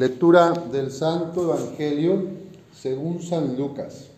Lectura del Santo Evangelio según San Lucas.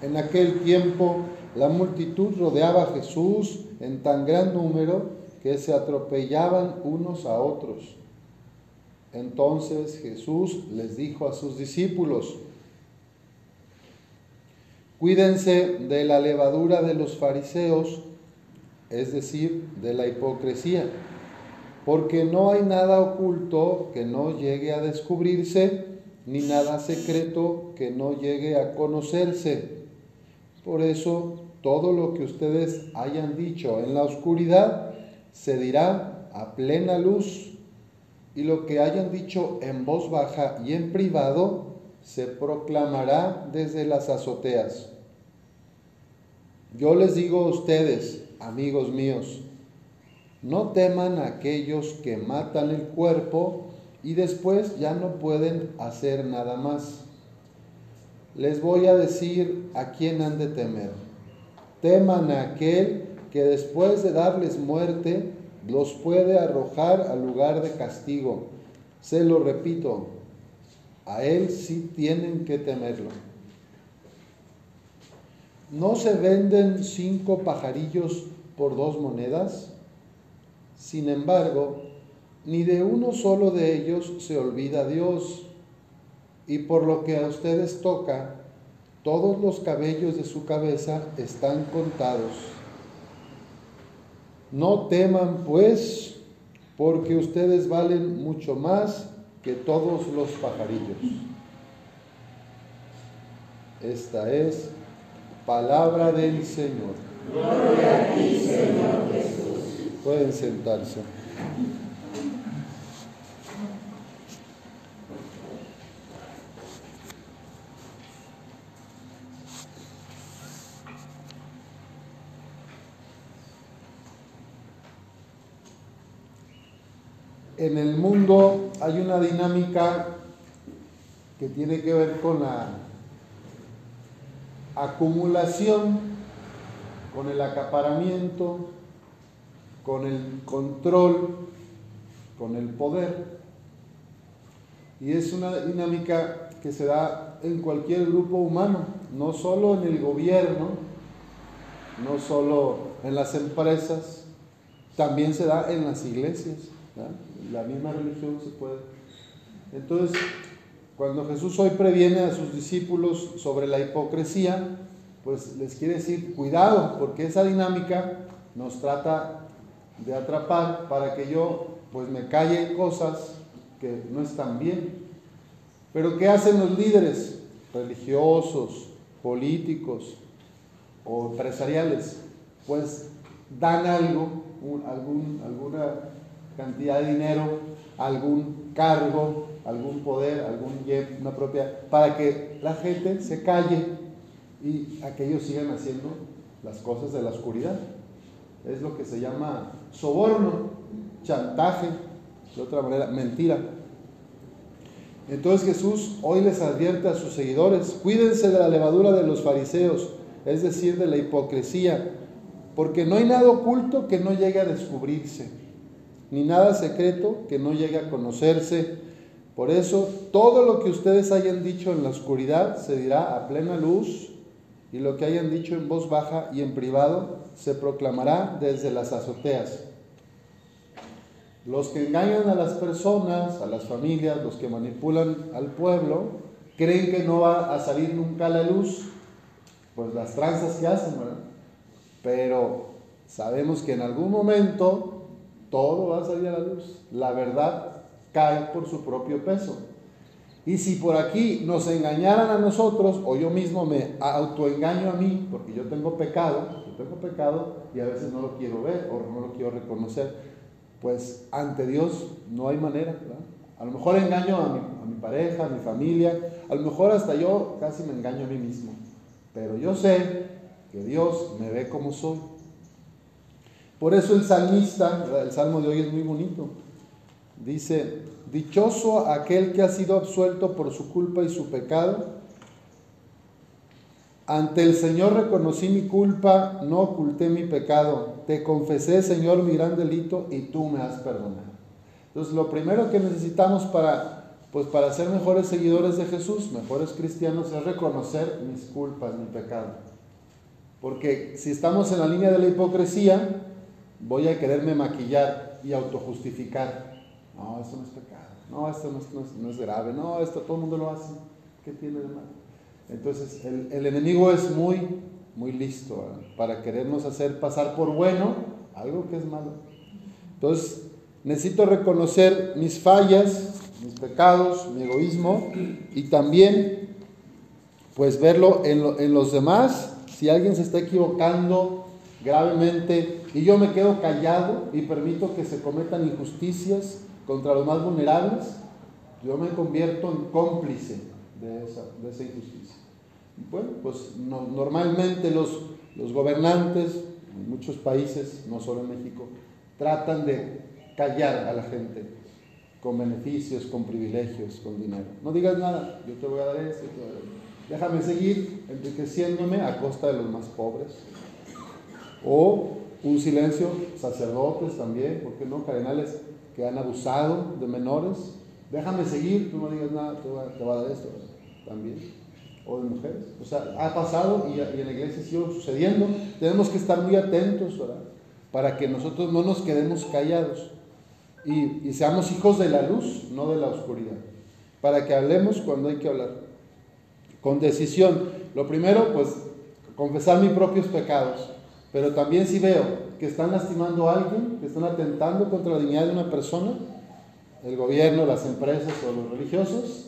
En aquel tiempo la multitud rodeaba a Jesús en tan gran número que se atropellaban unos a otros. Entonces Jesús les dijo a sus discípulos, cuídense de la levadura de los fariseos, es decir, de la hipocresía, porque no hay nada oculto que no llegue a descubrirse, ni nada secreto que no llegue a conocerse. Por eso, todo lo que ustedes hayan dicho en la oscuridad se dirá a plena luz, y lo que hayan dicho en voz baja y en privado se proclamará desde las azoteas. Yo les digo a ustedes, amigos míos, no teman a aquellos que matan el cuerpo y después ya no pueden hacer nada más. Les voy a decir a quién han de temer. Teman a aquel que después de darles muerte los puede arrojar al lugar de castigo. Se lo repito, a él sí tienen que temerlo. ¿No se venden cinco pajarillos por dos monedas? Sin embargo, ni de uno solo de ellos se olvida Dios. Y por lo que a ustedes toca, todos los cabellos de su cabeza están contados. No teman, pues, porque ustedes valen mucho más que todos los pajarillos. Esta es palabra del Señor. Gloria a ti, Señor Jesús. Pueden sentarse. En el mundo hay una dinámica que tiene que ver con la acumulación, con el acaparamiento, con el control, con el poder. Y es una dinámica que se da en cualquier grupo humano, no solo en el gobierno, no solo en las empresas, también se da en las iglesias la misma religión se puede. Entonces, cuando Jesús hoy previene a sus discípulos sobre la hipocresía, pues les quiere decir, cuidado, porque esa dinámica nos trata de atrapar para que yo pues me calle cosas que no están bien. Pero ¿qué hacen los líderes religiosos, políticos o empresariales? Pues dan algo, algún, alguna cantidad de dinero, algún cargo, algún poder, algún una propiedad, para que la gente se calle y aquellos sigan haciendo las cosas de la oscuridad. Es lo que se llama soborno, chantaje, de otra manera, mentira. Entonces Jesús hoy les advierte a sus seguidores, cuídense de la levadura de los fariseos, es decir, de la hipocresía, porque no hay nada oculto que no llegue a descubrirse ni nada secreto que no llegue a conocerse. Por eso, todo lo que ustedes hayan dicho en la oscuridad se dirá a plena luz, y lo que hayan dicho en voz baja y en privado se proclamará desde las azoteas. Los que engañan a las personas, a las familias, los que manipulan al pueblo, creen que no va a salir nunca la luz, pues las tranzas que hacen, ¿verdad? Pero sabemos que en algún momento todo va a salir a la luz. La verdad cae por su propio peso. Y si por aquí nos engañaran a nosotros, o yo mismo me autoengaño a mí, porque yo tengo pecado, yo tengo pecado y a veces no lo quiero ver o no lo quiero reconocer, pues ante Dios no hay manera. A lo mejor engaño a mi, a mi pareja, a mi familia, a lo mejor hasta yo casi me engaño a mí mismo. Pero yo sé que Dios me ve como soy por eso el salmista, el salmo de hoy es muy bonito. Dice, dichoso aquel que ha sido absuelto por su culpa y su pecado. Ante el Señor reconocí mi culpa, no oculté mi pecado. te confesé, Señor, mi gran delito y tú me has perdonado. Entonces, lo primero que necesitamos para, pues, para ser mejores seguidores de Jesús, mejores cristianos, es reconocer mis culpas, mi pecado. Porque si estamos en la línea de la hipocresía, voy a quererme maquillar y autojustificar. No, esto no es pecado. No, esto no es, grave. No, esto todo el mundo lo hace. ¿Qué tiene de malo? Entonces, el, el enemigo es muy, muy listo para querernos hacer pasar por bueno algo que es malo. Entonces, necesito reconocer mis fallas, mis pecados, mi egoísmo y también, pues, verlo en, en los demás. Si alguien se está equivocando gravemente y yo me quedo callado y permito que se cometan injusticias contra los más vulnerables, yo me convierto en cómplice de esa, de esa injusticia. Bueno, pues normalmente los, los gobernantes en muchos países, no solo en México, tratan de callar a la gente con beneficios, con privilegios, con dinero. No digas nada, yo te voy a dar esto, déjame seguir enriqueciéndome a costa de los más pobres. O un silencio, sacerdotes también, ¿por qué no? Cardenales que han abusado de menores. Déjame seguir, tú no digas nada, te voy a, te voy a dar esto también o de mujeres. O sea, ha pasado y, en la iglesia sigue sucediendo. Tenemos que estar muy atentos, ¿verdad? Para que nosotros no nos quedemos callados y, seamos hijos de la luz, no de la oscuridad. Para que hablemos cuando hay que hablar. Con decisión. Lo primero, pues, confesar mis propios pecados. Pero también si veo que están lastimando a alguien, que están atentando contra la dignidad de una persona, el gobierno, las empresas o los religiosos,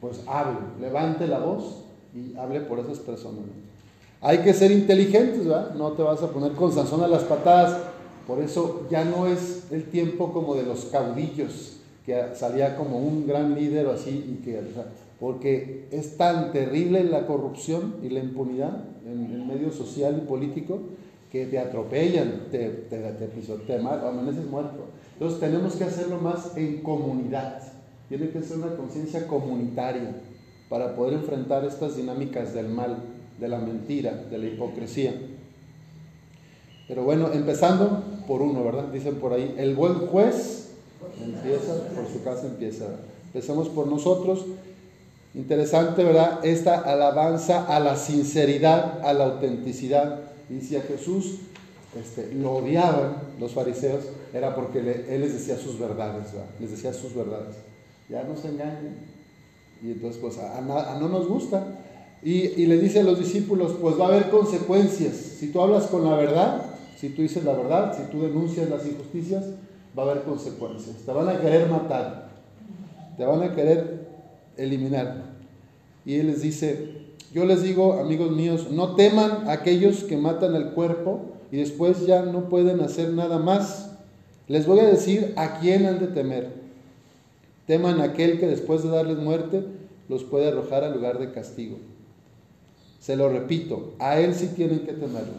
pues hable, levante la voz y hable por esas personas. Hay que ser inteligentes, ¿verdad? No te vas a poner con Sansón a las patadas. Por eso ya no es el tiempo como de los caudillos, que salía como un gran líder o así, y que, porque es tan terrible la corrupción y la impunidad en el medio social y político te atropellan, te, te, pisotean, amaneces muerto. Entonces tenemos que hacerlo más en comunidad. Tiene que ser una conciencia comunitaria para poder enfrentar estas dinámicas del mal, de la mentira, de la hipocresía. Pero bueno, empezando por uno, ¿verdad? Dicen por ahí, el buen juez empieza, por su casa empieza. Empezamos por nosotros. Interesante, ¿verdad? Esta alabanza a la sinceridad, a la autenticidad. Y si a Jesús este, lo odiaban los fariseos, era porque Él les decía sus verdades, ¿verdad? Les decía sus verdades. Ya no se engañen, y entonces, pues a, no nos gusta. Y, le dice a los discípulos, pues va a haber consecuencias. Si tú hablas con la verdad, si tú dices la verdad, si tú denuncias las injusticias, va a haber consecuencias. Te van a querer matar, te van a querer eliminar. Y él les dice, yo les digo, amigos míos, no teman aquellos que matan el cuerpo y después ya no pueden hacer nada más. Les voy a decir a quién han de temer. Teman a aquel que después de darles muerte los puede arrojar al lugar de castigo. Se lo repito, a él sí tienen que temerlo.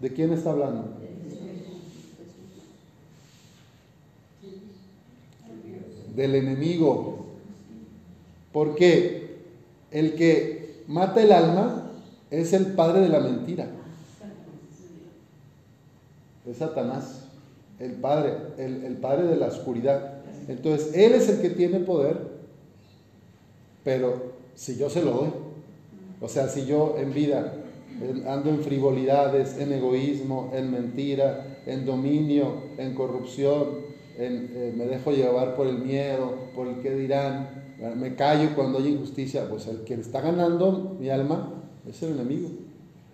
¿De quién está hablando? Del enemigo. Porque el que mata el alma es el padre de la mentira. Es Satanás, el padre, el, el padre de la oscuridad. Entonces, Él es el que tiene poder, pero si yo se lo doy, o sea, si yo en vida ando en frivolidades, en egoísmo, en mentira, en dominio, en corrupción, eh, me dejo llevar por el miedo, por el que dirán, me callo cuando hay injusticia, pues el que está ganando mi alma es el enemigo.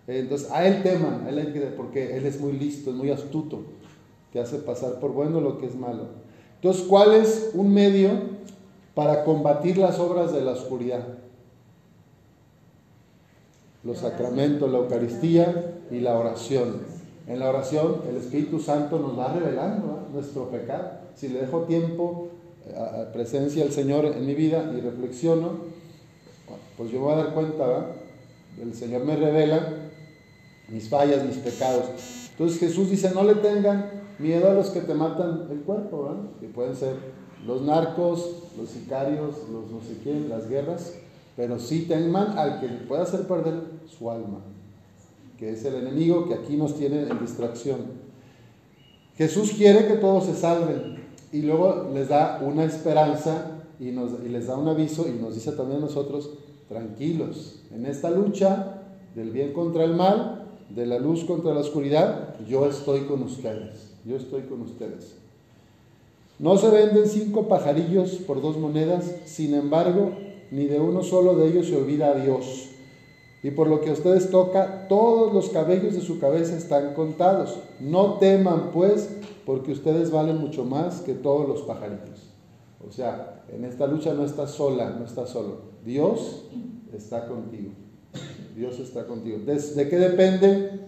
Entonces, a él teman, a él, porque él es muy listo, es muy astuto, te hace pasar por bueno lo que es malo. Entonces, ¿cuál es un medio para combatir las obras de la oscuridad? Los sacramentos, la Eucaristía y la oración. En la oración el Espíritu Santo nos va revelando nuestro pecado. Si le dejo tiempo eh, a, presencia del Señor en mi vida y reflexiono, pues yo voy a dar cuenta, el Señor me revela mis fallas, mis pecados. Entonces Jesús dice, no le tengan miedo a los que te matan el cuerpo, ¿verdad? que pueden ser los narcos, los sicarios, los no sé quién, las guerras, pero sí teman al que le pueda hacer perder su alma, que es el enemigo que aquí nos tiene en distracción. Jesús quiere que todos se salven y luego les da una esperanza y, nos, y les da un aviso y nos dice también a nosotros, tranquilos, en esta lucha del bien contra el mal, de la luz contra la oscuridad, yo estoy con ustedes, yo estoy con ustedes. No se venden cinco pajarillos por dos monedas, sin embargo, ni de uno solo de ellos se olvida a Dios. Y por lo que a ustedes toca, todos los cabellos de su cabeza están contados. No teman, pues, porque ustedes valen mucho más que todos los pajarillos. O sea, en esta lucha no estás sola, no estás solo. Dios está contigo. Dios está contigo. ¿De, qué depende?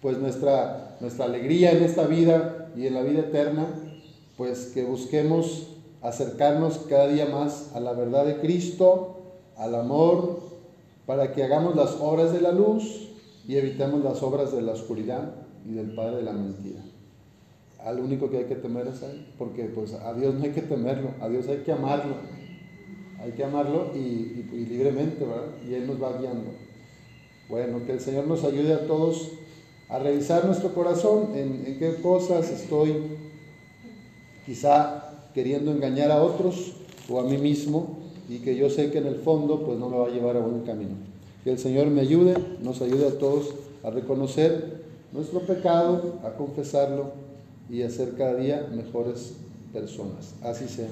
Pues nuestra, nuestra alegría en esta vida y en la vida eterna, pues que busquemos acercarnos cada día más a la verdad de Cristo, al amor, para que hagamos las obras de la luz y evitemos las obras de la oscuridad y del Padre de la mentira. Al único que hay que temer es a Él, porque pues a Dios no hay que temerlo, a Dios hay que amarlo hay que amarlo y, libremente, ¿verdad? Y Él nos va guiando. Bueno, que el Señor nos ayude a todos a revisar nuestro corazón, en, en qué cosas estoy quizá queriendo engañar a otros o a mí mismo y que yo sé que en el fondo pues no me va a llevar a buen camino. Que el Señor me ayude, nos ayude a todos a reconocer nuestro pecado, a confesarlo y a ser cada día mejores personas. Así sea.